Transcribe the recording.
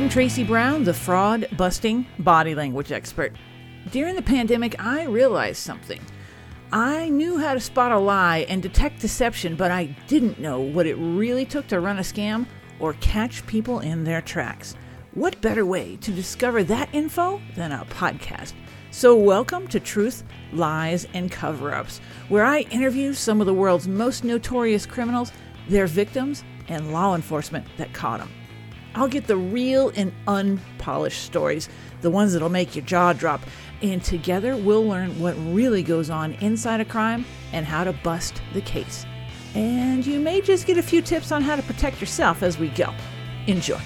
I'm Traci Brown, the fraud busting body language expert. During the pandemic, I realized something. I knew how to spot a lie and detect deception, but I didn't know what it really took to run a scam or catch people in their tracks. What better way to discover that info than a podcast? So, welcome to Truth, Lies, and Cover Ups, where I interview some of the world's most notorious criminals, their victims, and law enforcement that caught them. I'll get the real and unpolished stories, the ones that'll make your jaw drop, and together we'll learn what really goes on inside a crime and how to bust the case. And you may just get a few tips on how to protect yourself as we go. Enjoy.